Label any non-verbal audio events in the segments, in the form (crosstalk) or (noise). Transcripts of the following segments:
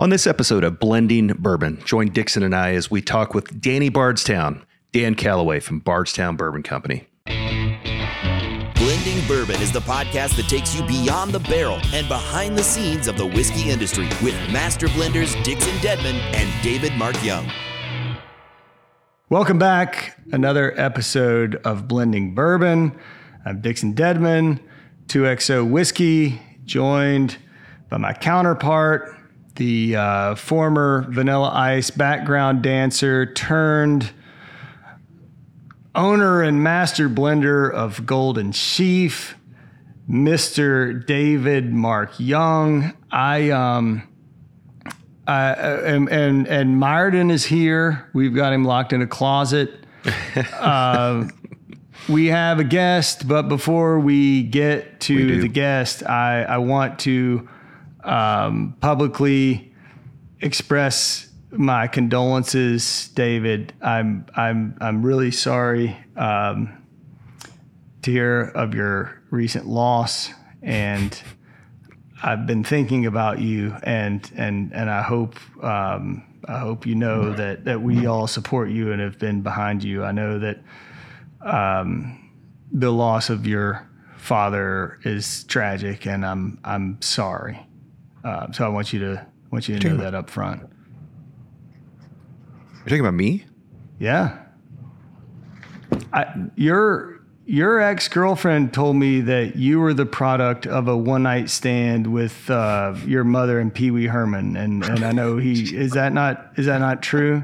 On this episode of Blending Bourbon, join Dixon and I as we talk with Danny Bardstown, Dan Callaway from Bardstown Bourbon Company. Blending Bourbon is the podcast that takes you beyond the barrel and behind the scenes of the whiskey industry with master blenders Dixon Dedman and David Mark Young. Welcome back. Another episode of Blending Bourbon. I'm Dixon Dedman, 2XO Whiskey, joined by my counterpart, the uh, former Vanilla Ice background dancer turned owner and master blender of Golden Sheaf, Mr. David Mark Young. I um uh, and and and is here. We've got him locked in a closet. (laughs) uh, we have a guest, but before we get to We the guest, I I want to um, publicly express my condolences, David. I'm I'm I'm really sorry um, to hear of your recent loss, and I've been thinking about you, and and and I hope um, I hope you know that that we all support you and have been behind you. I know that um, the loss of your father is tragic, and I'm I'm sorry. Uh, so I want you to want you to know that up front. You're talking about me? Yeah. I, your your ex girlfriend told me that you were the product of a one night stand with uh, your mother and Pee Wee Herman, and and I know he (laughs) is that not is that not true?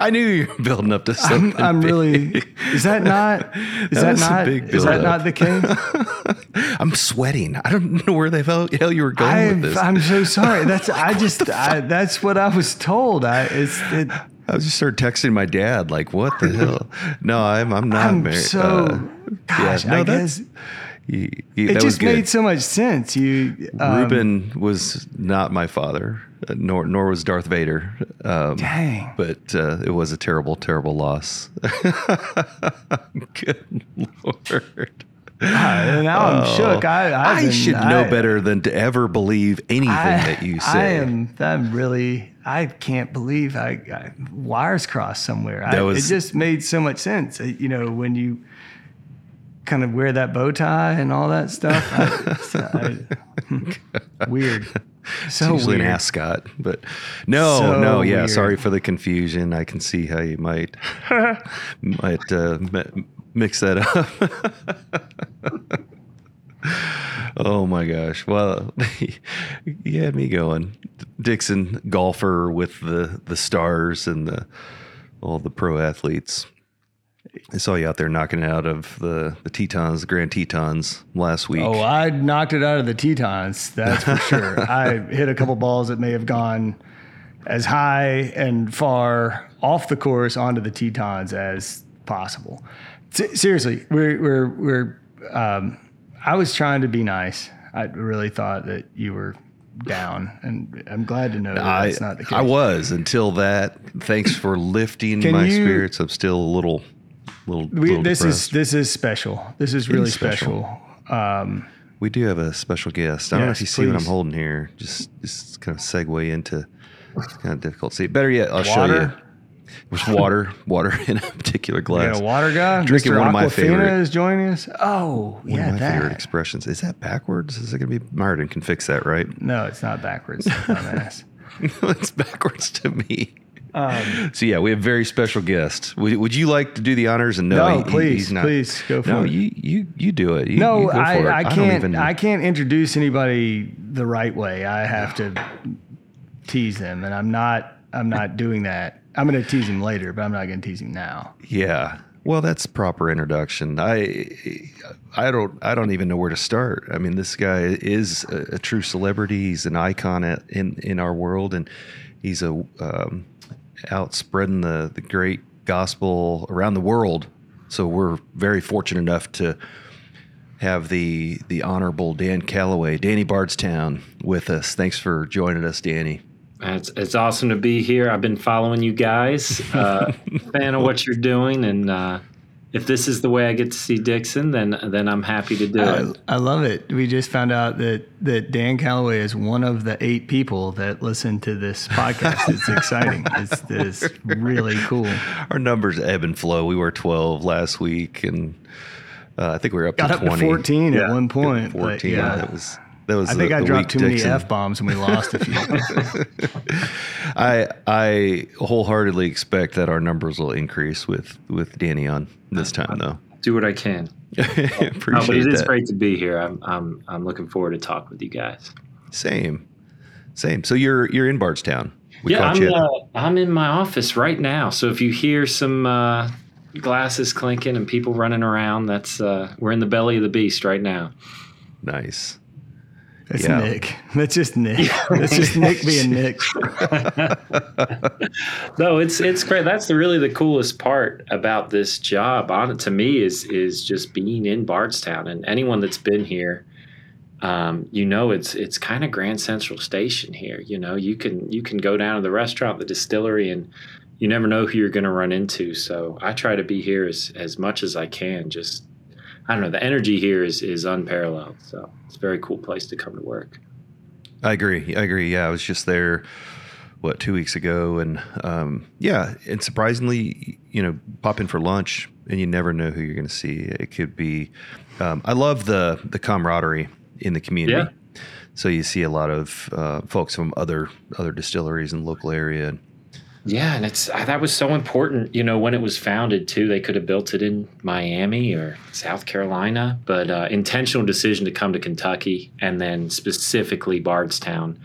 I knew you were building up to something. I'm big. really is that not is that, a not is that buildup. not the case? (laughs) I'm sweating. I don't know where the hell, hell you were going I'm, with this. I'm so sorry. That's I (laughs) just I, that's what I was told. I it's it, I just started texting my dad, like, "What the hell?" (laughs) No, I'm I'm not I'm married. so Uh, gosh. no, I guess you- you- it just made so much sense. You um, Ruben was not my father, uh, nor nor was Darth Vader. Um, Dang. But uh, it was a terrible, terrible loss. (laughs) Good (laughs) lord! And now I'm shook. I, I've I should know I- better than to ever believe anything I, that you say. I am. I'm really. I can't believe I, I wires crossed somewhere. That was- it just made so much sense. Uh, You know, when you kind of wear that bow tie and all that stuff. I, I- (laughs) weird. So usually weird. an ascot, but no, So no, yeah. weird. Sorry for the confusion. I can see how you might (laughs) might uh, mix that up. (laughs) (laughs) oh my gosh! Well, (laughs) you had me going. Dixon, golfer with the the stars and the all the pro athletes. I saw you out there knocking it out of the the Tetons, the Grand Tetons last week. Oh, I knocked it out of the Tetons. That's for sure. (laughs) I hit a couple balls that may have gone as high and far off the course onto the Tetons as possible. S- seriously, we're we're we're. Um, I was trying to be nice. I really thought that you were down, and I'm glad to know that I, that's not the case. I was until that. Thanks for lifting Can my you- spirits. I'm still a little, little. We, little this is this is special. This is really special. special. Um, We do have a special guest. I don't know if you see what I'm holding here. Just, just kind of segue into. It's kind of difficult to see. Better yet, I'll show you. With water, water (laughs) in a particular glass. a water guy. Drinking Mr. one of my Aquafina favorite- is joining us. Oh, One yeah, of my that. favorite expressions. Is that backwards? Is it going to be Martin can fix that, right? No, it's not backwards. dumbass. (laughs) it's backwards to me. Um, So yeah, we have a very special guest. Would, would you like to do the honors? And no, No, he- please, please, go for no, it. you you you do it. You, no, you I, it. I don't can't. even- I can't introduce anybody the right way. I have to (sighs) tease them, and I'm not. I'm not doing that. I'm going to tease him later, but I'm not going to tease him now. Yeah. Well, that's proper introduction. I I don't I don't even know where to start. I mean, this guy is a, a true celebrity. He's an icon at, in in our world, and he's a um, out spreading the the great gospel around the world. So we're very fortunate enough to have the the honorable Dan Callaway, Danny Bardstown, with us. Thanks for joining us, Danny. It's, it's awesome to be here. I've been following you guys, uh, (laughs) fan of what you're doing, and uh, if this is the way I get to see Dixon, then then I'm happy to do I, it. I love it. We just found out that that Dan Callaway is one of the eight people that listen to this podcast. It's (laughs) exciting. It's, it's really cool. Our numbers ebb and flow. We were 12 last week, and uh, I think we were up Got to up 20. to 14 at Yeah. one point. 14. But yeah, That was that was. I think the, I the dropped week too many f bombs and we lost a few. (laughs) I I wholeheartedly expect that our numbers will increase with with Danny on this time, though. Do what I can. (laughs) Appreciate No, but it is that. great to be here. I'm I'm I'm looking forward to talk with you guys. Same, same. So you're you're in Bardstown. We yeah, I'm uh, I'm in my office right now. So if you hear some uh, glasses clinking and people running around, that's uh, we're in the belly of the beast right now. nice. That's Yeah. Nick. (laughs) That's just Nick. (laughs) That's just Nick being Nick. (laughs) No, it's it's great. That's the, really the coolest part about this job. On to me is is just being in Bardstown, and anyone that's been here, um, you know, it's it's kind of Grand Central Station here. You know, you can you can go down to the restaurant, the distillery, and you never know who you're going to run into. So I try to be here as as much as I can. Just I don't know, the energy here is is unparalleled. So it's a very cool place to come to work. I agree. I agree. Yeah, I was just there, what two weeks ago, and um, yeah, and surprisingly, you know, pop in for lunch, and you never know who you're going to see. It could be. Um, I love the the camaraderie in the community. Yeah. So you see a lot of uh, folks from other other distilleries in the local area. And Yeah, and it's uh, that was so important. You know, when it was founded too, they could have built it in Miami or South Carolina, but uh, intentional decision to come to Kentucky and then specifically Bardstown,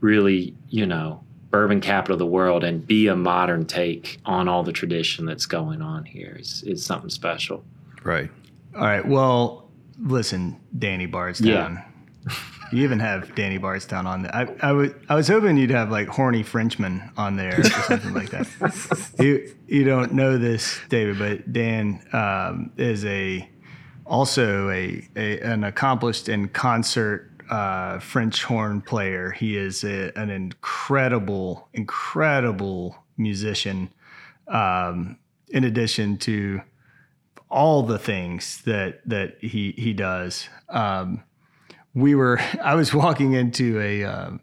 really, you know, bourbon capital of the world, and be a modern take on all the tradition that's going on here. It's it's something special. right. All right. Well, listen, Danny Bardstown. (laughs) You even have Danny Bardstown on there. I, I, was, I was hoping you'd have like horny Frenchman on there or something like that. (laughs) You, you don't know this, David, but Dan um, is a also a, a an accomplished and concert uh, French horn player. He is a, an incredible, incredible musician. Um, in addition to all the things that that he he does. Um, we were (laughs) I was walking into a um,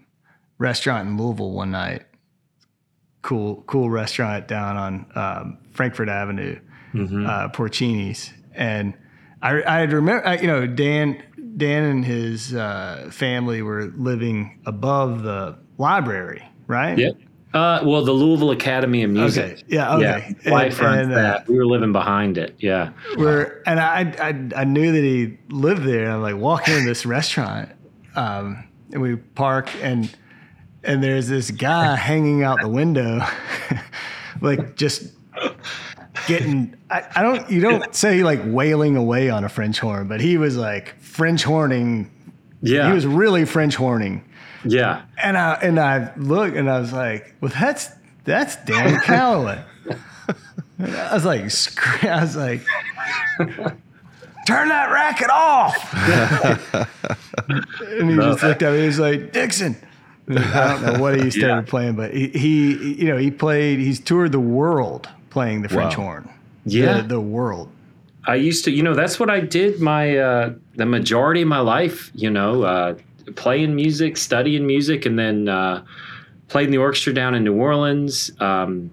restaurant in Louisville one night. Cool cool restaurant down on um, Frankfort Avenue, uh, Porcini's, and I I remember I, you know Dan Dan and his uh, family were living above the library, right? Yep. Uh, well, the Louisville Academy of Music. Okay. Yeah. Okay. Yeah, fronts and, uh, that. We were living behind it. Yeah. Where and I, I I knew that he lived there. I'm like walking in this restaurant, um, and we park and and there's this guy (laughs) hanging out the window, (laughs) like just getting. I, I don't you don't say like wailing away on a French horn, but he was like French horning. Yeah. He was really French horning, yeah. and I and I looked and I was like, well, that's that's Dan (laughs) Callaway. I was like, I was like, turn that racket off. and he just looked at me. He was like, Dixon. I don't know what he started Yeah. playing, but he, he, you know, he played. He's toured the world playing the French Wow. horn. Yeah. the, the world. I used to, you know, that's what I did my uh, the majority of my life. You know, uh, playing music, studying music, and then uh, played in the orchestra down in New Orleans. Um,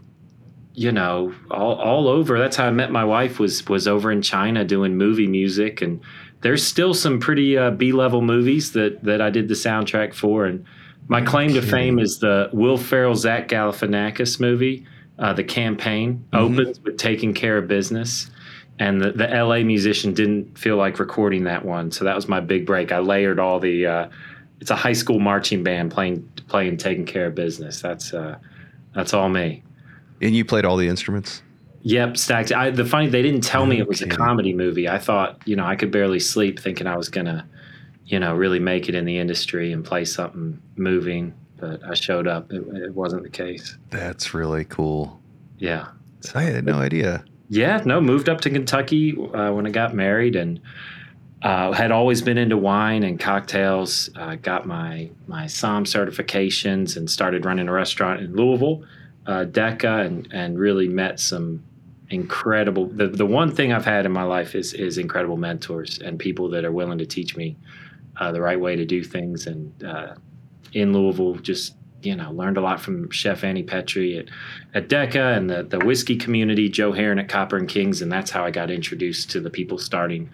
you know, all, all over. That's how I met my wife. Was was over in China doing movie music, and there's still some pretty uh, B level movies that that I did the soundtrack for. And my claim to fame is the Will Ferrell Zach Galifianakis movie. Uh, the campaign opens with "Taking Care of Business." And the, the LA musician didn't feel like recording that one, so that was my big break. I layered all the. Uh, it's a high school marching band playing playing taking care of business. That's uh, that's all me. And you played all the instruments. Yep, stacked. I, the funny they didn't tell me it was a comedy movie. I thought you know I could barely sleep thinking I was gonna, you know, really make it in the industry and play something moving. But I showed up. It, it wasn't the case. That's really cool. Yeah. I had no idea. Yeah, no, moved up to Kentucky uh, when I got married and uh, had always been into wine and cocktails. Uh, got my my SOM certifications and started running a restaurant in Louisville, uh, Decca, and and really met some incredible. The the one thing I've had in my life is is incredible mentors and people that are willing to teach me uh, the right way to do things. And uh, in Louisville, just you know, learned a lot from Chef Annie Pettry at, at Decca and the, the whiskey community, Joe Heron at Copper and Kings. And that's how I got introduced to the people starting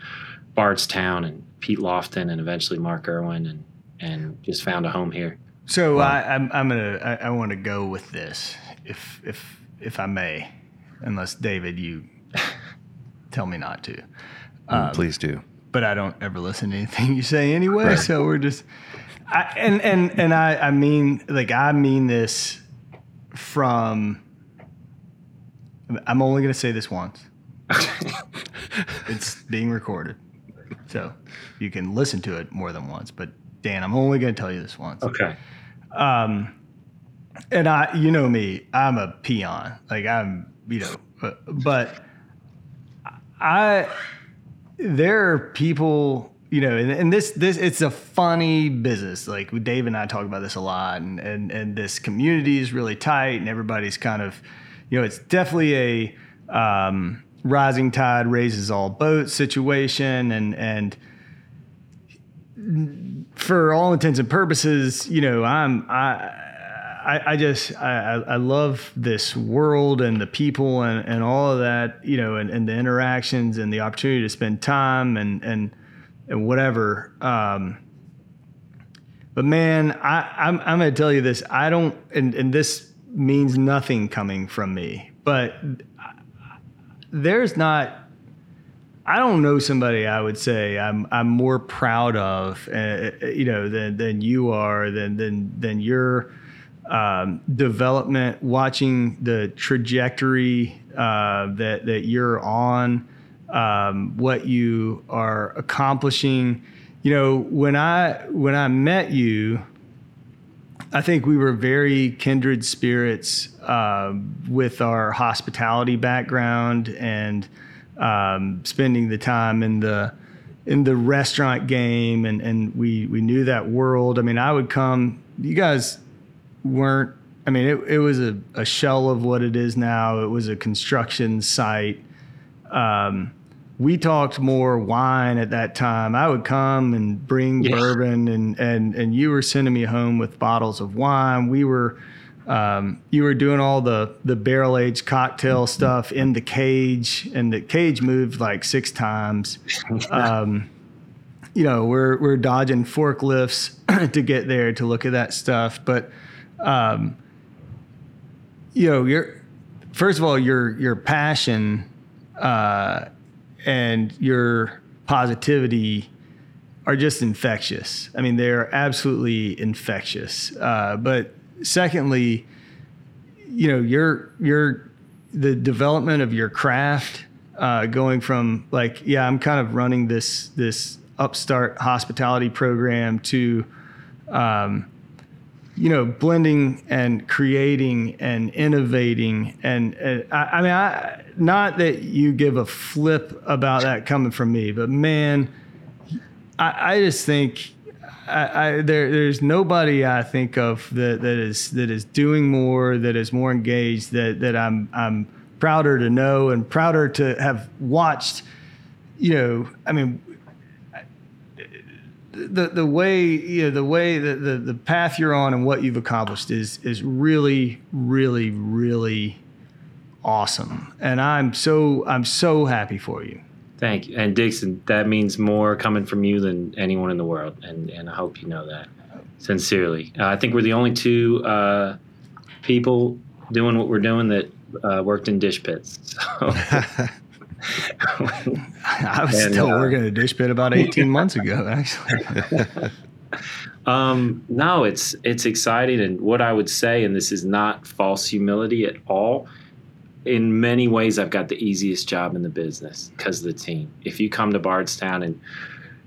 Bardstown and Pete Loftin and eventually Mark Erwin and, and just found a home here. So wow. I, I'm, I'm gonna I, I want to go with this, if if if I may, unless David you (laughs) tell me not to. Um, Please do. But I don't ever listen to anything you say anyway, right. so we're just. I, and and and I I mean like I mean this from. I'm only gonna say this once. it's being recorded, so you can listen to it more than once. But Dan, I'm only gonna tell you this once. Okay. Um, and I, you know me, I'm a peon. Like I'm, you know, but, but I, there are people, you know, and, and, this, this, it's a funny business. Like Dave and I talk about this a lot, and and and this community is really tight, and everybody's kind of, you know, it's definitely a um, rising tide raises all boats situation, and and for all intents and purposes, you know, I'm I. I, I just I, I love this world and the people and, and all of that you know and, and the interactions and the opportunity to spend time and and and whatever um, but man I I'm, I'm gonna tell you this I don't and, and this means nothing coming from me but there's not I don't know somebody I would say I'm I'm more proud of, uh, you know, than than you are, than than than your um, development, watching the trajectory uh, that that you're on, um, what you are accomplishing. You know, when I when I met you, I think we were very kindred spirits uh, with our hospitality background and um, spending the time in the in the restaurant game, and and we we knew that world. I mean, I would come. You guys weren't. I mean, it it was a, a shell of what it is now. It was a construction site. Um, we talked more wine at that time. I would come and bring yeah. bourbon, and and and you were sending me home with bottles of wine. We were um, you were doing all the the barrel aged cocktail stuff in the cage, and the cage moved like six times. (laughs) Um, you know, we're we're dodging forklifts (clears throat) to get there to look at that stuff, but um, you know, your first of all, your your passion uh, and your positivity are just infectious. I mean, they're absolutely infectious. Uh, but secondly, you know, your your the development of your craft, uh, going from like, yeah, I'm kind of running this this upstart hospitality program to, um, you know, blending and creating and innovating, and, and I, I mean, I not that you give a flip about that coming from me, but man, I, I just think I, I, there, there's nobody I think of that, that is that is doing more, that is more engaged, that that I'm I'm prouder to know and prouder to have watched. You know, I mean, the the way you know the way the, the the path you're on and what you've accomplished is is really really really awesome, and I'm so I'm so happy for you. Thank you. And Dixon, that means more coming from you than anyone in the world. And, and I hope you know that sincerely. Uh, I think we're the only two uh, people doing what we're doing that uh, worked in dish pits. (laughs) So. (laughs) I was and, still uh, working at a dish pit about 18 (laughs) months ago, actually. (laughs) um, no, it's it's exciting, and what I would say, and this is not false humility at all, in many ways, I've got the easiest job in the business because of the team. If you come to Bardstown and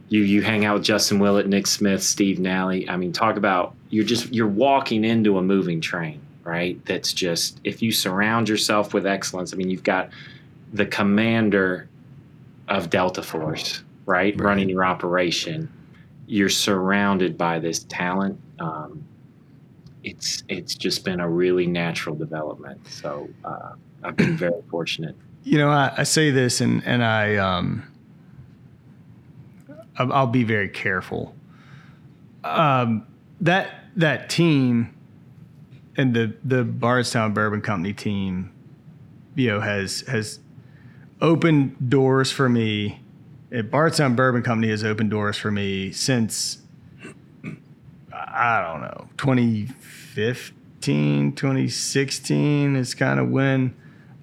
you you hang out with Justin Willett, Nick Smith, Steve Nally, I mean, talk about you're just you're walking into a moving train, right? That's just if you surround yourself with excellence. I mean, you've got the commander of Delta Force, right, right. running your operation. You're surrounded by this talent. Um, it's it's just been a really natural development. So. Uh, I've been (clears throat) very fortunate. you know, I, I say this and and I um, I'll be very careful. Um, that that team and the the Bardstown Bourbon Company team, you know, has has opened doors for me. Bardstown Bourbon Company has opened doors for me since I don't know 2015, 2016 is kind of when,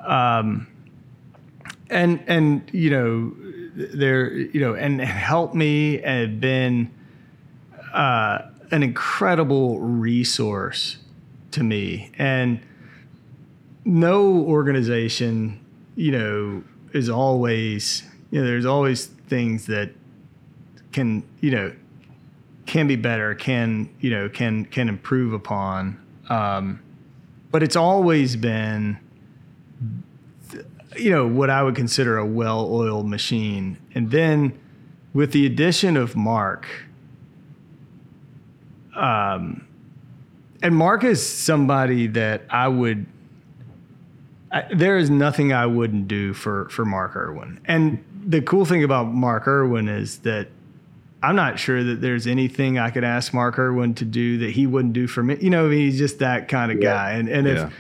um, and and you know they're you know and helped me and been uh, an incredible resource to me and no organization you know is always you know there's always things that can you know can be better can you know can can improve upon um, but it's always been you know what I would consider a well-oiled machine and then with the addition of Mark um and Mark is somebody that I would. I, there is nothing I wouldn't do for for Mark Erwin. And the cool thing about Mark Erwin is that I'm not sure that there's anything I could ask Mark Erwin to do that he wouldn't do for me. You know, he's just that kind of yeah. guy. And and yeah. if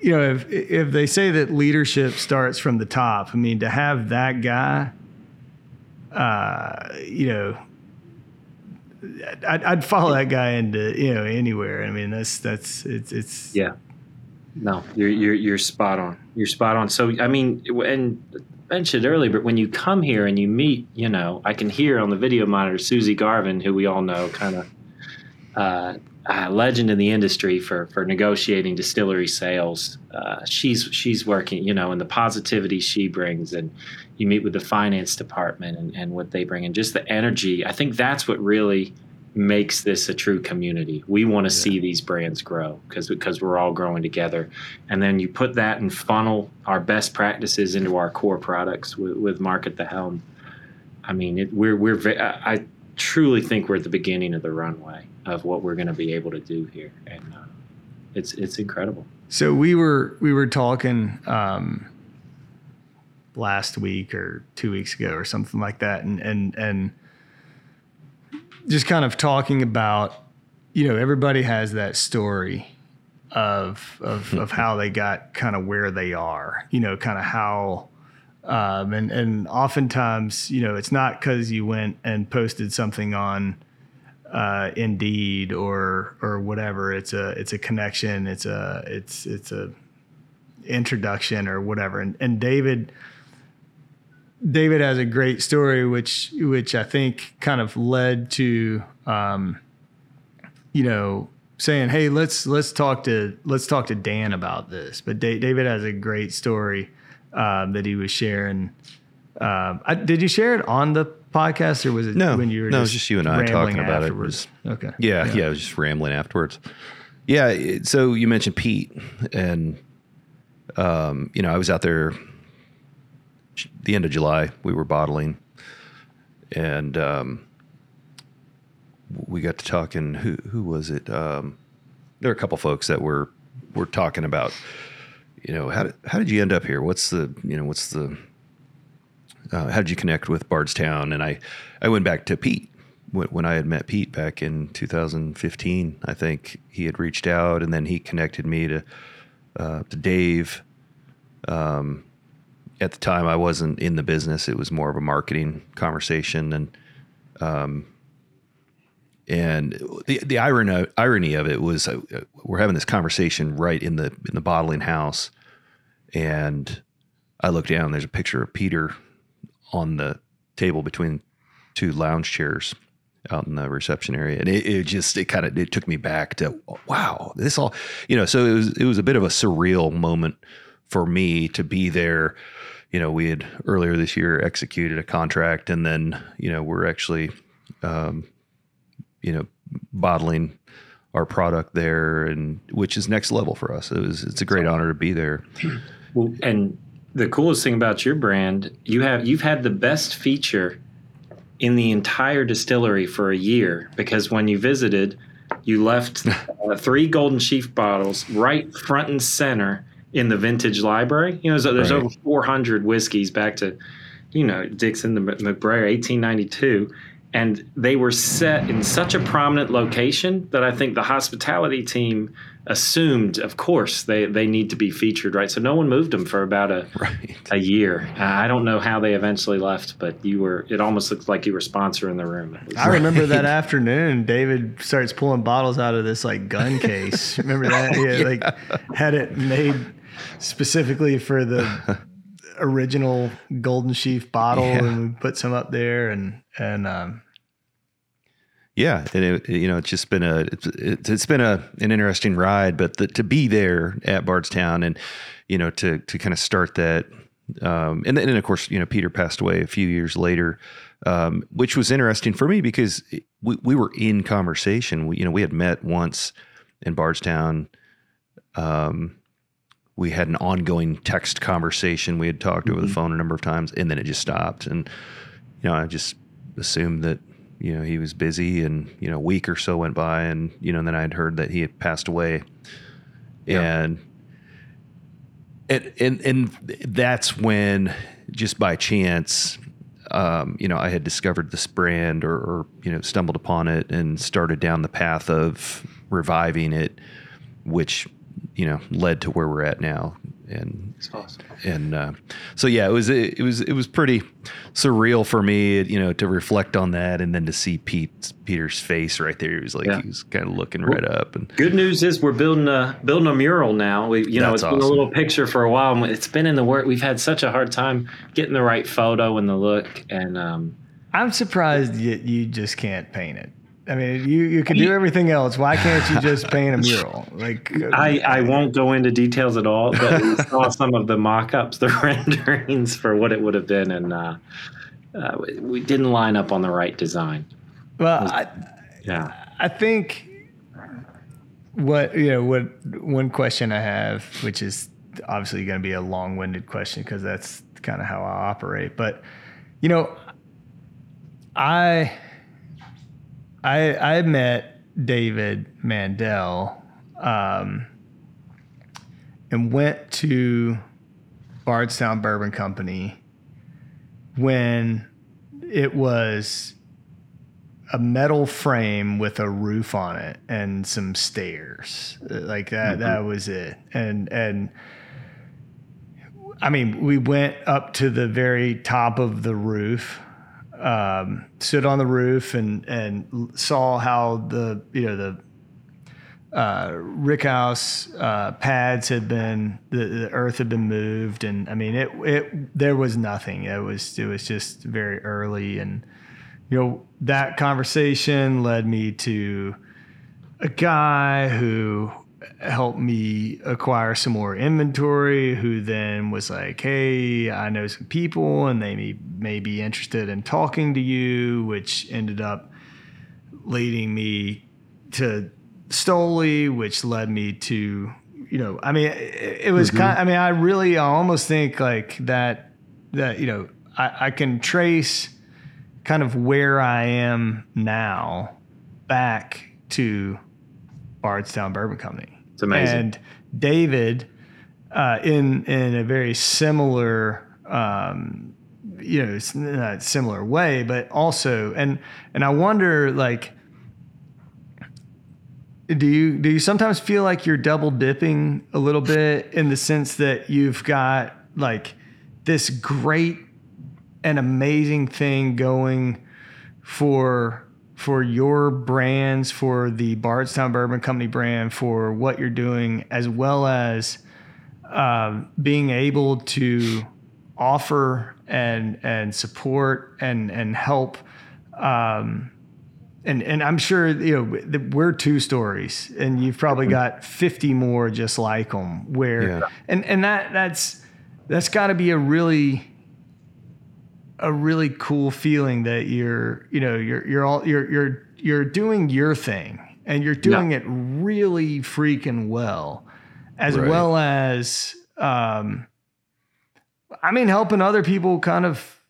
you know if if they say that leadership starts from the top, I mean to have that guy, uh, you know, I'd, I'd, follow that guy into you know anywhere. I mean, that's that's it's it's yeah. No, you're you're you're spot on. You're spot on. So I mean, and mentioned earlier, but when you come here and you meet, you know, I can hear on the video monitor Susie Garvin, who we all know, kind of uh, a legend in the industry for for negotiating distillery sales. Uh, she's she's working, you know, and the positivity she brings, and you meet with the finance department and, and what they bring, and just the energy. I think that's what really makes this a true community. We want to yeah. see these brands grow because because we're all growing together, and then you put that and funnel our best practices into our core products with, with Mark at the helm. I mean, it, we're we're I truly think we're at the beginning of the runway of what we're going to be able to do here, and uh, it's it's incredible. So we were we were talking um, last week or two weeks ago or something like that, and and and just kind of talking about you know everybody has that story of of of how they got kind of where they are, you know, kind of how. Um, and and oftentimes, you know, it's not because you went and posted something on uh, Indeed or or whatever. It's a it's a connection. It's a it's it's a introduction or whatever. And and David David has a great story, which which I think kind of led to um, you know saying, "Hey, let's let's talk to let's talk to Dan about this." But da- David has a great story um, that he was sharing. Um, I, did you share it on the podcast, or was it no, when you were no, just, it was just you and I talking about afterwards? it. Was, okay, yeah, yeah, yeah, I was just rambling afterwards. Yeah, so you mentioned Pete, and um, you know, I was out there the end of July. We were bottling, and um, we got to talking. Who who was it? Um, there were a couple folks that were were talking about. You know, how did, how did you end up here? What's the you know what's the uh, how did you connect with Bardstown? And I, I went back to Pete when I had met Pete back in 2015. I think he had reached out, and then he connected me to uh, to Dave. Um, at the time, I wasn't in the business; it was more of a marketing conversation, and um, and the the irony irony of it was uh, we're having this conversation right in the in the bottling house, and I look down. There's a picture of Peter on the table between two lounge chairs out in the reception area and it, it just it kind of it took me back to wow this all you know so it was it was a bit of a surreal moment for me to be there you know we had earlier this year executed a contract and then you know we're actually um, you know bottling our product there and which is next level for us. It was it's a great honor to be there. (clears throat) Well and the coolest thing about your brand, you have you've had the best feature in the entire distillery for a year because when you visited, you left (laughs) uh, three Golden Sheaf bottles right front and center in the vintage library. You know, so there's Right. over 400 whiskeys back to, you know, Dixon, the Mc- McBrayer, 1892. And they were set in such a prominent location that I think the hospitality team assumed, of course, they, they need to be featured, right? So no one moved them for about a, (laughs) Right. a year. Uh, I don't know how they eventually left, but you were, it almost looked like you were sponsoring the room. It was- I remember that (laughs) afternoon, David starts pulling bottles out of this like gun case. remember that? (laughs) Yeah, like had it made specifically for the (laughs) original Golden Sheaf bottle, Yeah. and we put some up there, and and um, Yeah, and it, you know, it's just been a it's, it's, been a an interesting ride, but the, to be there at Bardstown and you know to to kind of start that, um, and then and of course you know Peter passed away a few years later, um, which was interesting for me because we we were in conversation. We you know we had met once in Bardstown. Um, we had an ongoing text conversation. We had talked over the phone a number of times, and then it just stopped. And you know, I just assumed that you know he was busy, and you know, a week or so went by, and you know, and then I had heard that he had passed away, and and and and that's when just by chance. Um, you know, I had discovered this brand or, or, you know, stumbled upon it and started down the path of reviving it, which, you know, led to where we're at now. And and uh, so yeah, it was it was it was pretty surreal for me, you know, to reflect on that and then to see Pete Peter's face right there. He was like Yeah. he was kind of looking right up and Good news is we're building a building a mural now. We, you know, That's it's been a little picture for a while. and It's been in the work. We've had such a hard time getting the right photo and the look. And um, I'm surprised you, you just can't paint it. I mean, you you can do everything else. Why can't you just (laughs) paint a mural? Like I, I won't go into details at all, but we saw (laughs) some of the mock-ups, the (laughs) renderings for what it would have been, and uh, uh, we- didn't line up on the right design. well, I, Yeah. I think what you know what one question I have, which is obviously going to be a long-winded question because that's kind of how I operate. But you know, I I I met David Mandel um, and went to Bardstown Bourbon Company when it was a metal frame with a roof on it and some stairs. Like that that was it. And and i mean we went up to the very top of the roof um, stood on the roof and and saw how the you know the uh, rickhouse uh, pads had been the, the earth had been moved. And i mean it it there was nothing. It was it was just very early. And you know that conversation led me to a guy who helped me acquire some more inventory who then was like hey i know some people and they may, may be interested in talking to you which ended up leading me to Stoli, which led me to, you know, I mean, it, it was mm-hmm. kind. of, I mean, I really, I almost think like that. That you know, I, I can trace kind of where I am now back to Bardstown Bourbon Company. It's amazing. And David, uh, in in a very similar, um, you know, not similar way, but also, and and I wonder, like, do you do you sometimes feel like you're double dipping a little bit in the sense that you've got like this great and amazing thing going for for your brands for the Bardstown Bourbon Company brand for what you're doing as well as um, being able to offer and and support and and help um, and and I'm sure you know we're two stories, and you've probably got 50 more just like them. Where Yeah. and and that that's that's got to be a really a really cool feeling that you're you know you're you're all you're you're you're doing your thing and you're doing it really freaking well, as Right. well as um, I mean helping other people kind of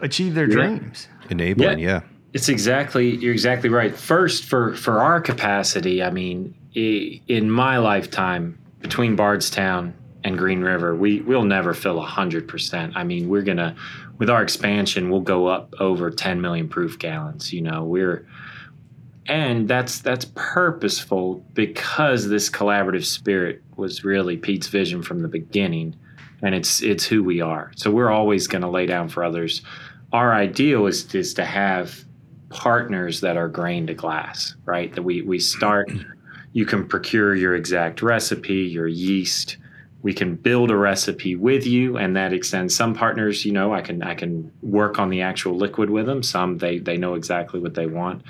achieve their Yeah. dreams. enabling. Yeah. Yeah. It's exactly you're exactly right. First, for for our capacity, I mean, in my lifetime between Bardstown and Green River, we we'll never fill hundred percent. I mean, we're gonna with our expansion, we'll go up over 10 million proof gallons. You know, we're and that's that's purposeful because this collaborative spirit was really Pete's vision from the beginning, and it's it's who we are. So we're always going to lay down for others. Our ideal is is to have partners that are grain to glass, right? That we we start. You can procure your exact recipe, your yeast, we can build a recipe with you and that extends. Some partners you know i can i can work on the actual liquid with them. Some they they know exactly what they want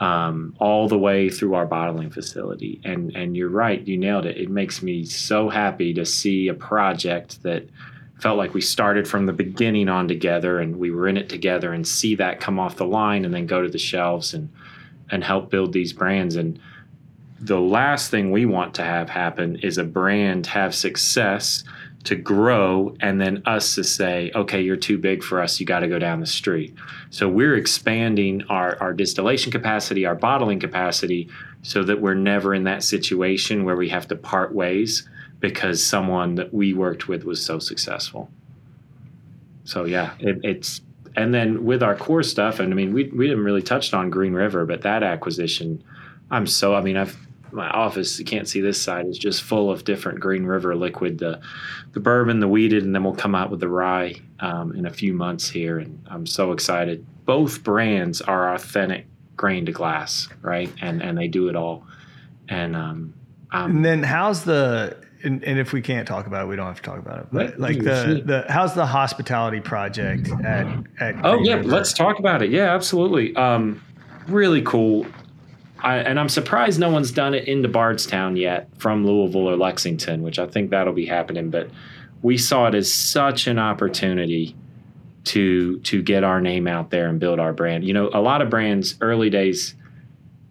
um, all the way through our bottling facility. And and you're right you nailed it. It makes me so happy to see a project that felt like we started from the beginning on together and we were in it together and see that come off the line and then go to the shelves and and help build these brands. And the last thing we want to have happen is a brand have success to grow and then us to say okay you're too big for us. You got to go down the street. So we're expanding our, our distillation capacity our bottling capacity so that we're never in that situation where we have to part ways because someone that we worked with was so successful. So yeah it, it's and then with our core stuff and i mean we, we didn't really touch on green river but that acquisition i'm so i mean i've my office, you can't see this side, is just full of different Green River liquid, the the bourbon, the wheated, and then we'll come out with the rye um, in a few months here, and I'm so excited. Both brands are authentic grain to glass, right? And and they do it all. And um, and then how's the and, and, if we can't talk about it, we don't have to talk about it. But like the, the how's the hospitality project at at Oh yeah, River? let's talk about it. Yeah, absolutely. Um, really cool. I, and I'm surprised no one's done it into Bardstown yet from Louisville or Lexington, which I think that'll be happening. But we saw it as such an opportunity to to get our name out there and build our brand. You know, a lot of brands early days,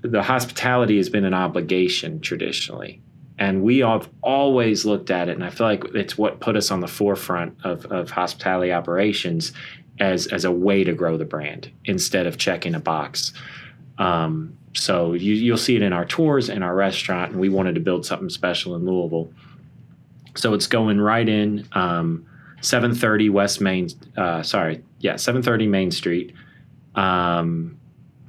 the hospitality has been an obligation traditionally, and we have always looked at it. And I feel like it's what put us on the forefront of, of hospitality operations as as a way to grow the brand instead of checking a box. Um, so you, you'll see it in our tours and our restaurant, and we wanted to build something special in Louisville. So it's going right in um, 730 West Main. Uh, sorry, yeah, 730 Main Street, um,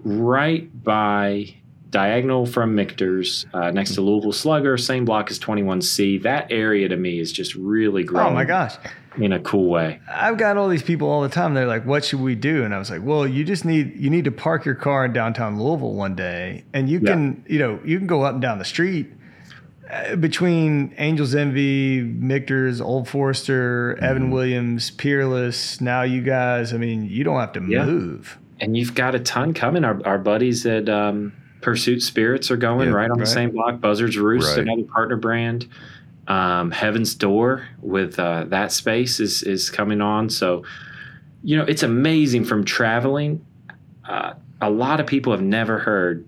right by diagonal from Michter's, uh, next to Louisville Slugger, same block as 21C. That area to me is just really great. Oh my gosh in a cool way. I've got all these people all the time. They're like, "What should we do?" And I was like, "Well, you just need you need to park your car in downtown Louisville one day, and you can you know you can go up and down the street." Uh, between Angels Envy, Michter's, Old Forester, mm-hmm. Evan Williams, Peerless, now you guys, I mean, you don't have to yeah. move. And you've got a ton coming. Our, our buddies at um, Pursuit Spirits are going yeah, right on right. the same block. Buzzards Roost, right. another partner brand. Um, Heaven's Door with uh, that space is is coming on. So, you know, it's amazing from traveling. Uh, a lot of people have never heard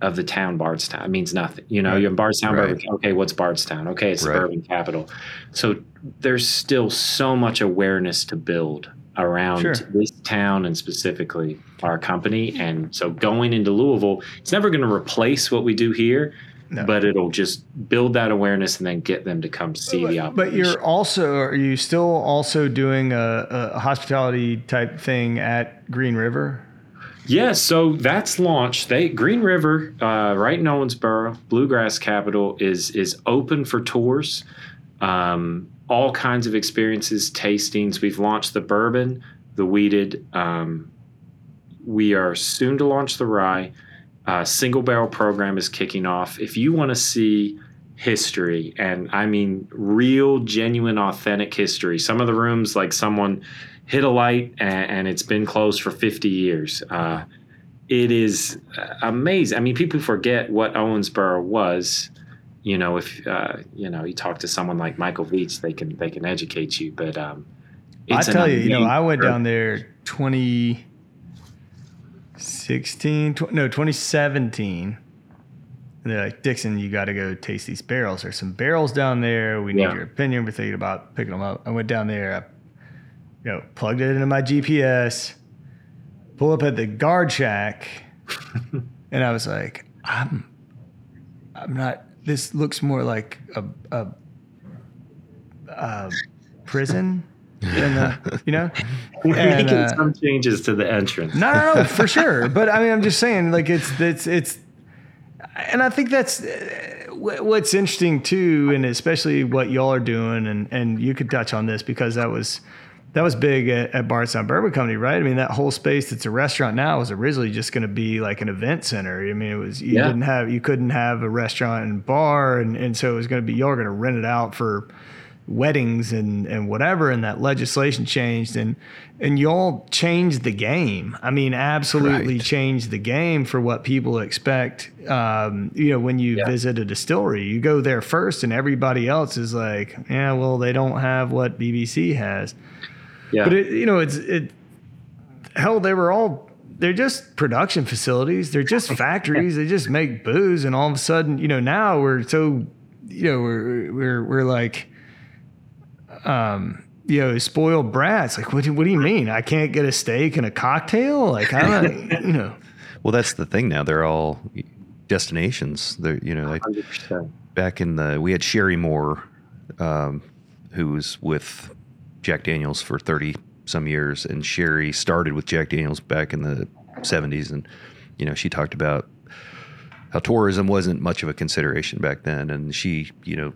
of the town Bardstown. It means nothing. You know, right. you're in Bardstown, right. okay, what's Bardstown? Okay, it's right. the bourbon capital. So there's still so much awareness to build around sure. this town and specifically our company. And so going into Louisville, it's never going to replace what we do here, no. But it'll just build that awareness and then get them to come see but, the operation. But you're also are you still also doing a, a hospitality type thing at Green River? Yeah, so that's launched. They Green River, uh, right in Owensboro, Bluegrass Capital is is open for tours. Um, all kinds of experiences, tastings. We've launched the bourbon, the wheated. Um, we are soon to launch the rye uh, single barrel program is kicking off. If you want to see history, and I mean real, genuine, authentic history, some of the rooms, like someone hit a light and, and it's been closed for 50 years. Uh, it is uh, amazing. I mean, people forget what Owensboro was. You know, if uh, you know, you talk to someone like Michael Veach, they can they can educate you. But um, I tell you, you know, I went down there 20 16, tw- no, 2017. And they're like, Dixon, you got to go taste these barrels. There's some barrels down there. We need yeah. your opinion. We're thinking about picking them up. I went down there, I, you know, plugged it into my GPS, pull up at the guard shack, (laughs) and I was like, I'm, I'm not. This looks more like a, a uh, prison. And, uh, you know, (laughs) We're And, making uh, some changes to the entrance. no, no, no, for sure. (laughs) But I mean, I'm just saying, like, it's it's it's, and I think that's what's interesting too, and especially what y'all are doing, and and you could touch on this because that was that was big at, at Bardstown Bourbon Company, right? I mean, that whole space that's a restaurant now was originally just going to be like an event center. I mean, it was you Yeah. didn't have you couldn't have a restaurant and bar, and and so it was going to be y'all were going to rent it out for weddings and and whatever and that legislation changed and and y'all changed the game i mean absolutely Right. changed the game for what people expect um, you know when you Yeah. visit a distillery you go there first and everybody else is like yeah well they don't have what bbc has Yeah. but it, you know it's it hell they were all they're just production facilities they're just factories they just make booze and all of a sudden you know now we're so you know we're we're we're like um you know spoiled brats like what do, what do you mean i can't get a steak and a cocktail like i don't you know (laughs) Well, that's the thing now. They're all destinations. They're you know like 100%. back in the we had Sherry Moore, um, who was with Jack Daniels for thirty some years, and Sherry started with Jack Daniels back in the seventies, and you know she talked about how tourism wasn't much of a consideration back then, and she you know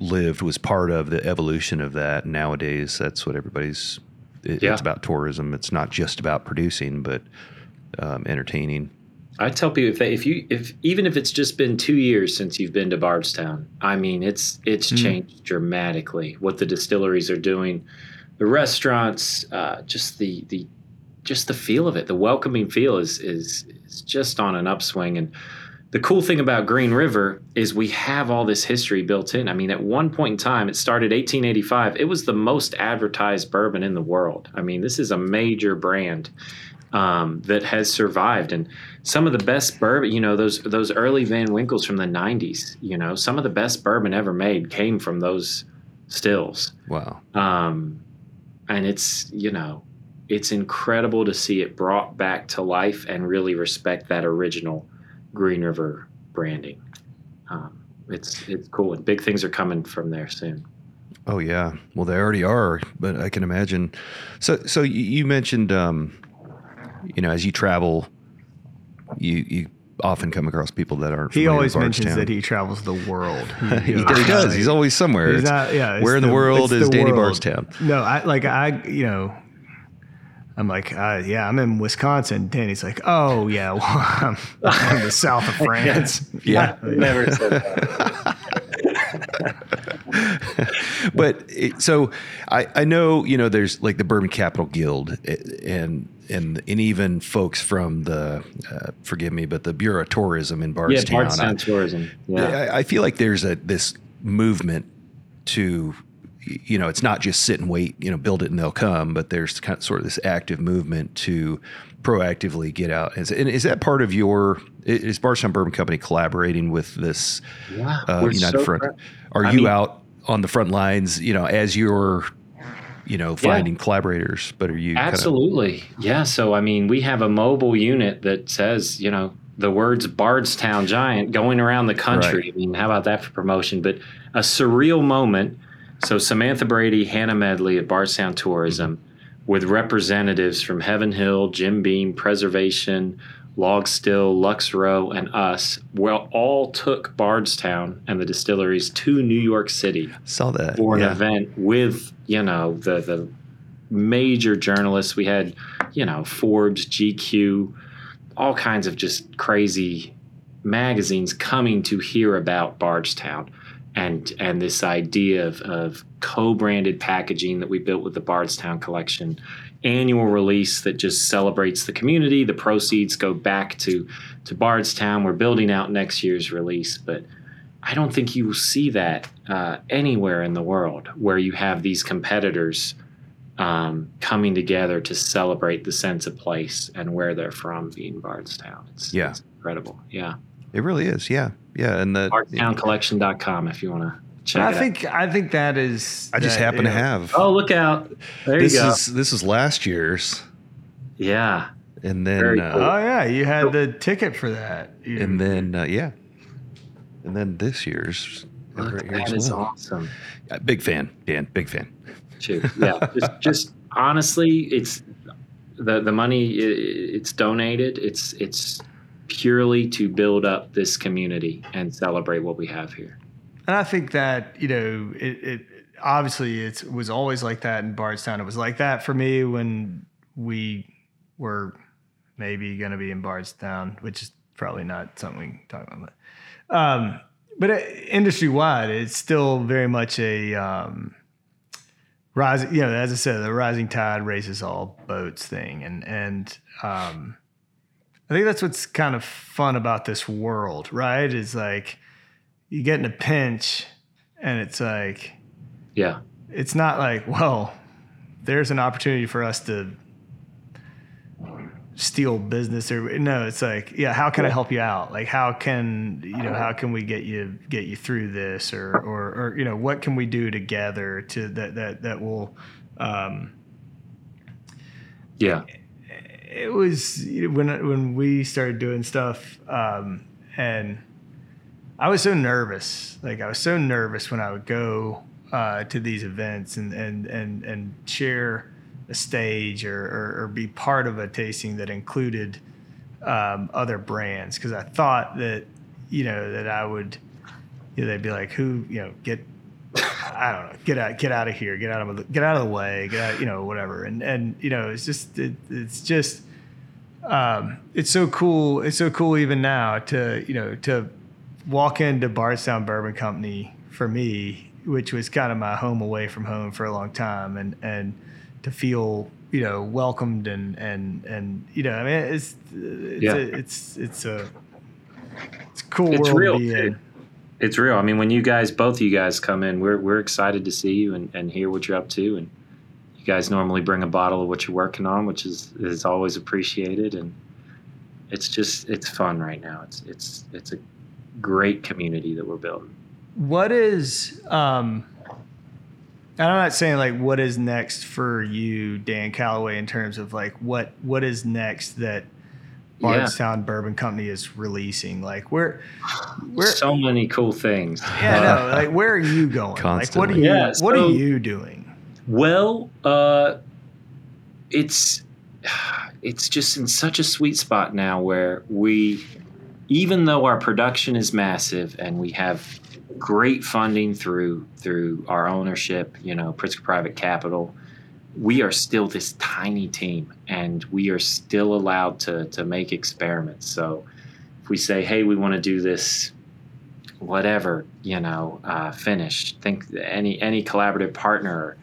lived was part of the evolution of that. Nowadays, that's what everybody's. It, Yeah. It's about tourism. It's not just about producing, but um, entertaining. I tell people if they, if you if even if it's just been two years since you've been to Bardstown, I mean it's it's changed dramatically what the distilleries are doing, the restaurants, uh, just the the just the feel of it, the welcoming feel is is is just on an upswing. And the cool thing about Green River is we have all this history built in. I mean, at one point in time, it started 1885. It was the most advertised bourbon in the world. I mean, this is a major brand um, that has survived. And some of the best bourbon, you know, those those early Van Winkles from the '90s, you know, some of the best bourbon ever made came from those stills. Wow. Um, and it's you know, it's incredible to see it brought back to life and really respect that original Green River branding. Um, it's it's cool, and big things are coming from there soon. Oh yeah. Well, they already are, but I can imagine. So, so you- you mentioned, um, you know, as you travel, you you often come across people that aren't. he always with mentions Bardstown. that he travels the world (laughs) he, he does. He's always somewhere. He's not, yeah. where in the, world is the Danny world. Bardstown? No, I like I you know. I'm like, uh, yeah, I'm in Wisconsin. Danny's like, oh yeah, (laughs) well, I'm, I'm in the south of (laughs) France. (laughs) Yeah. Never said that. but it, so I, I know you know there's like the Bourbon Capital Guild eh, and and and even folks from the uh, forgive me but the Bureau of Tourism in Yeah, Bardstown. Bardstown I- tourism. Yeah. I, I feel like there's a this movement to you know it's not just sit and wait you know build it and they'll come but there's kind of sort of this active movement to proactively get out and is that part of your is Bardstown Bourbon Company collaborating with this Yeah, uh, United so Front are I you mean- out on the front lines you know as you're you know finding collaborators but are you kind of Absolutely. Yeah. So, I mean, we have a mobile unit that says, you know, the words Bardstown Giant going around the country. Right. I mean, how about that for promotion? But a surreal moment. So, Samantha Brady, Hannah Medley at Bardstown Tourism with representatives from Heaven Hill, Jim Beam, Preservation, Log Still, Lux Row, and us, well, all took Bardstown and the distilleries to New York City saw that for an yeah. event with you know the the major journalists. We had you know Forbes, GQ, all kinds of just crazy magazines coming to hear about Bardstown and and this idea of, of co-branded packaging that we built with the Bardstown collection annual release that just celebrates the community the proceeds go back to to Bardstown we're building out next year's release but I don't think you will see that uh, anywhere in the world where you have these competitors um, coming together to celebrate the sense of place and where they're from being Bardstown. It's, Yeah. it's incredible. Yeah. it really is yeah yeah and the BardstownCollection.com if you want to check I it think I think that is. I just that, happen to have. Oh, look out. There this you go. is this is last year's yeah. and then Very uh, cool. Oh yeah, you had the ticket for that. You- and then uh, yeah, and then this year's over here That as is well. awesome. Yeah, big fan, Dan. Big fan. Shoot. Yeah, just, (laughs) just honestly, it's the the money. i- It's donated. It's it's purely to build up this community and celebrate what we have here. And I think that you know, it, it obviously it was always like that in Bardstown. It was like that for me when we were maybe going to be in Bardstown, which is probably not something we can talk about. But, um, but industry wide, it's still very much a um, rising. You know, as I said, the rising tide raises all boats thing, and and um, I think that's what's kind of fun about this world, right? Is like you get in a pinch and it's like Yeah, it's not like well there's an opportunity for us to steal business or no it's like yeah how can i help you out? Like how can you know how can we get you get you through this or or, or you know what can we do together to that that that will um yeah, it was when when we started doing stuff um, and I was so nervous. Like I was so nervous when I would go uh, to these events and and and and share a stage or, or, or be part of a tasting that included um, other brands. Because I thought that you know that I would you know, they'd be like who you know get I don't know, get out, get out of here, get out of the, get out of the way, get out, you know, whatever. And and you know, it's just it, it's just um, it's so cool. It's so cool even now to you know to walk into Bardstown Bourbon Company for me, which was kind of my home away from home for a long time, and and to feel you know welcomed and and and you know I mean it's it's Yeah. a, it's it's a it's a cool It's world real, to be too. It's real. I mean, when you guys, both of you guys, come in, we're we're excited to see you and, and hear what you're up to. And you guys normally bring a bottle of what you're working on, which is is always appreciated. And it's just it's fun right now. It's it's it's a great community that we're building. What is um I'm not saying like what is next for you, Dan Callaway, in terms of like what what is next that Yeah. Bardstown Bourbon Company is releasing. Like where where so many cool things. yeah, no, like where are you going? Like what are you Yeah, what are you doing? Well, uh, it's it's just in such a sweet spot now where we, even though our production is massive and we have great funding through through our ownership, you know, Pritzker Private Capital, we are still this tiny team, and we are still allowed to to make experiments. So, if we say, "Hey, we want to do this," whatever, you know, uh, finished. Think any any collaborative partner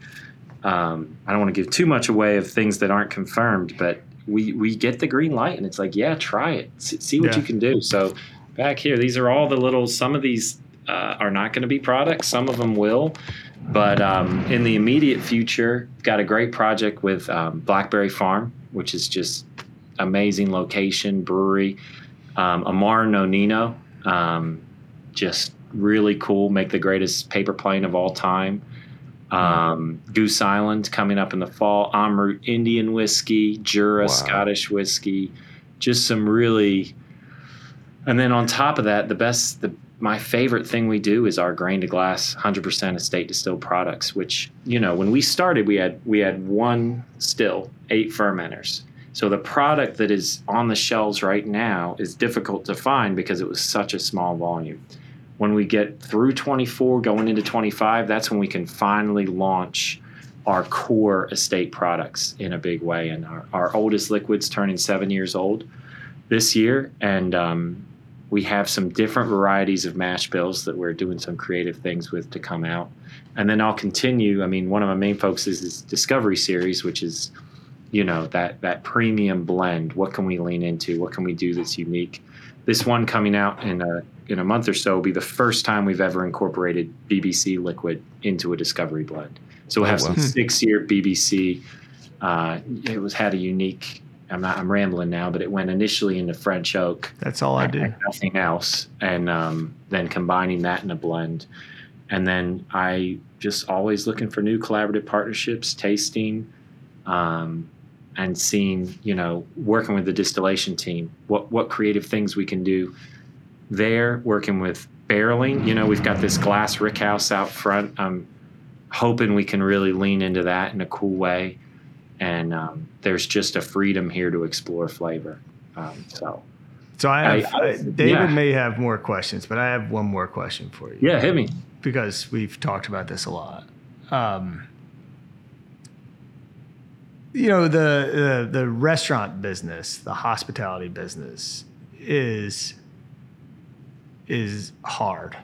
um, I don't want to give too much away of things that aren't confirmed, but we we get the green light, and it's like, yeah, try it, see, see what Yeah. you can do. So back here, these are all the little. Some of these uh, are not going to be products. Some of them will, but um, in the immediate future, got a great project with um, Blackberry Farm, which is just amazing location brewery. Um, Amaro Nonino, um, just really cool. Make the greatest paper plane of all time um, Goose Island coming up in the fall, Amrut Indian whiskey, Jura Wow. Scottish whiskey, just some really. And then on top of that, the best, the my favorite thing we do is our grain to glass, hundred percent estate distilled products. Which you know, when we started, we had we had one still, eight fermenters. So the product that is on the shelves right now is difficult to find because it was such a small volume when we get through 24 going into 25 that's when we can finally launch our core estate products in a big way and our, our oldest liquids turning seven years old this year and um, we have some different varieties of mash bills that we're doing some creative things with to come out and then i'll continue i mean one of my main focuses is discovery series which is you know that that premium blend what can we lean into what can we do that's unique this one coming out in a in a month or so will be the first time we've ever incorporated BBC liquid into a discovery blend. So we'll Oh, have wow. some six year BBC. Uh, it was had a unique. I'm not. I'm rambling now, but it went initially into French oak, That's all I did. nothing else, and um, then combining that in a blend, and then I just always looking for new collaborative partnerships, tasting, um, and seeing you know working with the distillation team, what what creative things we can do there, working with barreling. You know, we've got this glass rickhouse out front. I'm hoping we can really lean into that in a cool way. And um, there's just a freedom here to explore flavor. Um, so, So I have, I- I- David yeah. may have more questions, but I have one more question for you. yeah, hit me. because we've talked about this a lot. Um, you know, the, the the restaurant business, the hospitality business is is hard.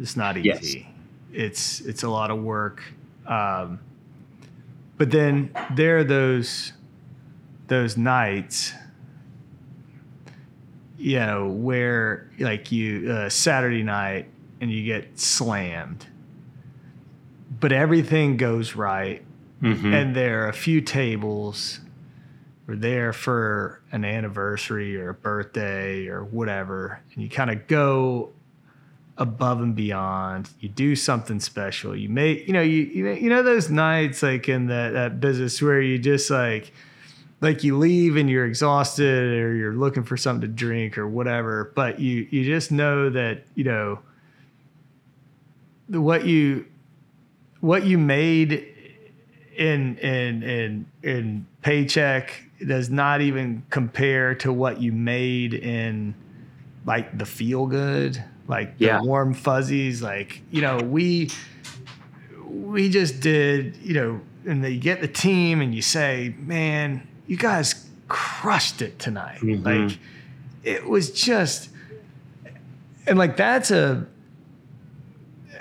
It's not Yes. easy. It's it's a lot of work. Um, but then there are those those nights you know where like you uh, saturday night and you get slammed. But everything goes right. Mhm. and there are a few tables are there for an anniversary or a birthday or whatever. And you kind of go above and beyond. You do something special. You make you know you you know, those nights like in that, that business where you just like like you leave and you're exhausted or you're looking for something to drink or whatever but you you just know that you know what you what you made in in in in paycheck does not even compare to what you made in like the feel good like Yeah. the warm fuzzies like you know we we just did you know and then you get the team and you say man you guys crushed it tonight Mhm. like it was just and like that's a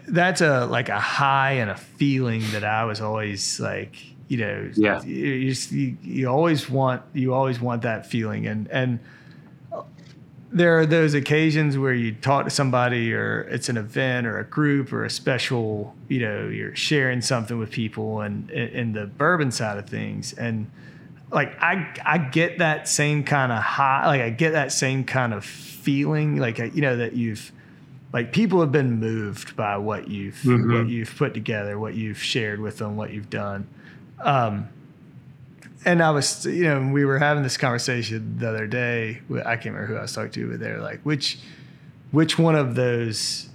that's a like a high and a feeling that I was always like, you know, Yeah. you, you, you always want you always want that feeling, and and there are those occasions where you talk to somebody, or it's an event, or a group, or a special, you know, you're sharing something with people, and in, the bourbon side of things, and like I I get that same kind of high, like I get that same kind of feeling, like you know that you've like people have been moved by what you've Mhm. what you've put together, what you've shared with them, what you've done. Um, and I was, you know, we were having this conversation the other day. I can't remember who I was talking to, but they're like, which, which one of those?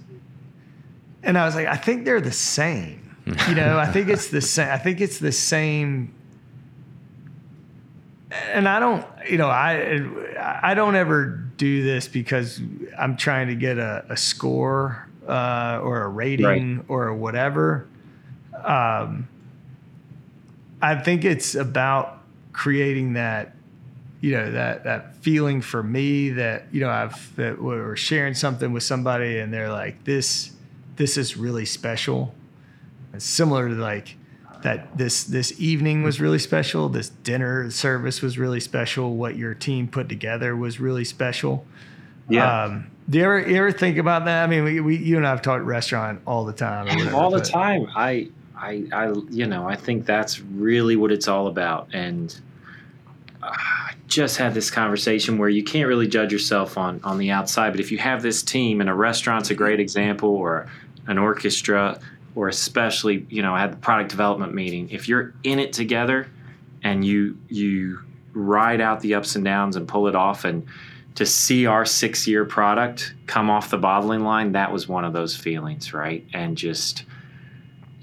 And I was like, I think they're the same. You know, I think it's the (laughs) same. I think it's the same. And I don't, you know, I I don't ever do this because I'm trying to get a, a score uh, or a rating or whatever. Um, I think it's about creating that, you know, that that feeling for me that you know I've that we're sharing something with somebody and they're like this, this is really special. It's similar to like that this this evening was really special. This dinner service was really special. What your team put together was really special. Yeah. Um, do you ever you ever think about that? I mean, we, we you and I have talked restaurant all the time. whatever, all the but- time. I, I, I, you know, I think that's really what it's all about. And uh, I just had this conversation where you can't really judge yourself on on the outside, but if you have this team, and a restaurant's a great example, or an orchestra, or especially, you know, I had the product development meeting. If you're in it together, and you you ride out the ups and downs and pull it off, and to see our six year product come off the bottling line, that was one of those feelings, right? And just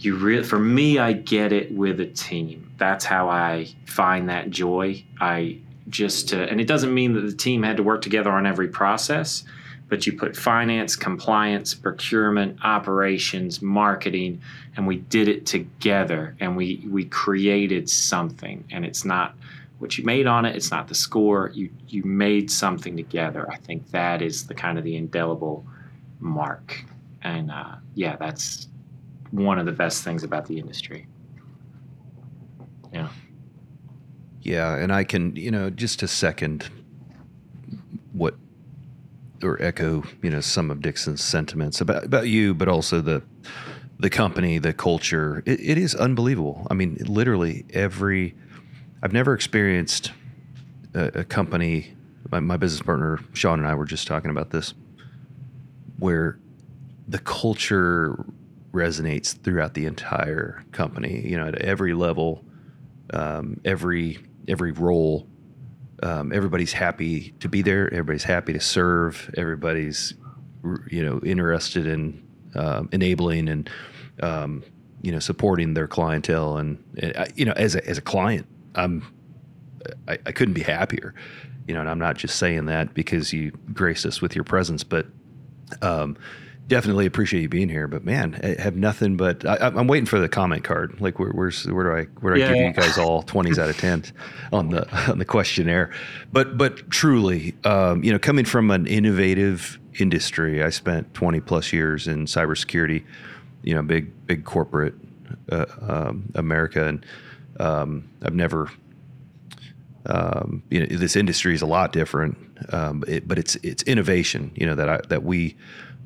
you really for me i get it with a team. That's how i find that joy. I just uh, and it doesn't mean that the team had to work together on every process but you put finance compliance procurement operations marketing and we did it together and we we created something and it's not what you made on it it's not the score. You you made something together. I think that is the kind of the indelible mark. And uh, yeah that's one of the best things about the industry. Yeah. Yeah, and I can, you know, just to second what or echo, you know, some of Dixon's sentiments about about you, but also the the company, the culture. It, it is unbelievable. I mean, literally every. I've never experienced a, a company. My, my business partner Sean and I were just talking about this, where the culture resonates throughout the entire company. You know, at every level, um, every every role. Um, everybody's happy to be there. Everybody's happy to serve. Everybody's you know interested in um, enabling and um, you know supporting their clientele and, and you know as a, as a client I'm I, I couldn't be happier you know and I'm not just saying that because you graced us with your presence but um, definitely appreciate you being here. But man, I have nothing but I, am waiting for the comment card. Like where, where's where do I where do I give you guys all (laughs) twenties out of ten on the on the questionnaire? But but truly, um, you know, coming from an innovative industry, I spent 20 plus years in cybersecurity. You know, big big corporate uh, um, America, and um, I've never. Um, you know, this industry is a lot different, um, it, but it's it's innovation. You know that I, that we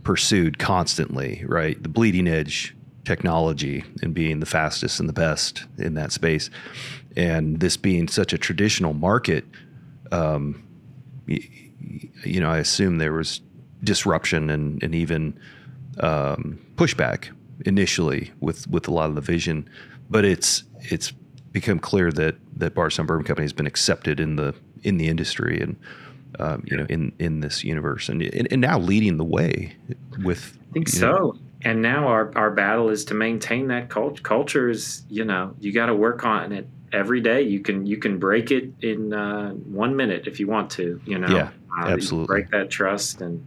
pursued constantly, right? The bleeding edge technology and being the fastest and the best in that space. And this being such a traditional market, um, you, you, know, I assume there was disruption and, and even um, pushback initially with, with a lot of the vision, but it's it's become clear that that Bardstown Bourbon Company has been accepted in the in the industry and um, you know, in in this universe, and, and, and now leading the way with. I think so. Know, and now our, our battle is to maintain that culture. Culture is, you know, you got to work on it every day. You can you can break it in uh, one minute if you want to. You know, yeah, uh, absolutely. break that trust and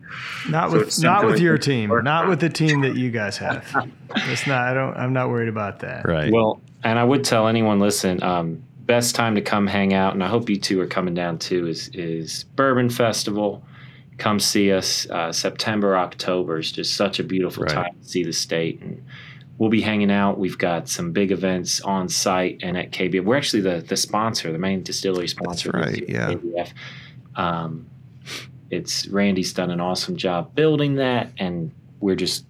not so with not with your team, not on. with the team that you guys have. it's not. I don't. I'm not worried about that. Right. Well, and I would tell anyone listen. Um, best time to come hang out, and I hope you two are coming down too. Is is Bourbon Festival? Come see us. Uh, September, October is just such a beautiful right. time to see the state, and we'll be hanging out. We've got some big events on site and at KBF. We're actually the the sponsor, the main distillery sponsor. That's right. Yeah. KBF. Um, it's Randy's done an awesome job building that, and we're just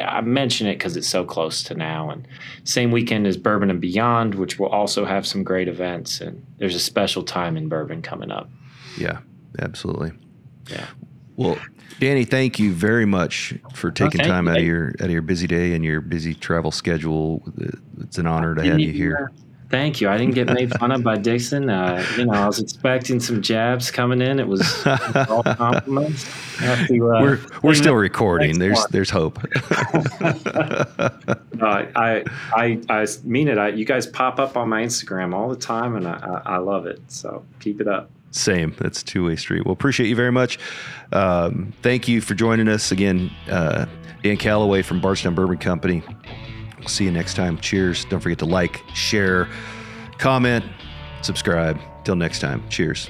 I mention it because it's so close to now. And same weekend as Bourbon and Beyond, which will also have some great events. And there's a special time in Bourbon coming up. Yeah, absolutely. Yeah. Well, Danny, thank you very much for oh, taking time out of your out of your busy day and your busy travel schedule. It's an honor to have you here. Thank you. I didn't get made fun of by (laughs) Dixon. Uh, you know, I was expecting some jabs coming in. It was all (laughs) compliments. To, uh, we're we're still recording. There's there's hope. (laughs) uh, I I I mean it. I, you guys pop up on my Instagram all the time, and I, I, I love it. So keep it up. Same. That's two way street. Well, appreciate you very much. Um, thank you for joining us again, uh, Dan Callaway from Bardstown Bourbon Company. See you next time. Cheers. Don't forget to like, share, comment, subscribe. Till next time. Cheers.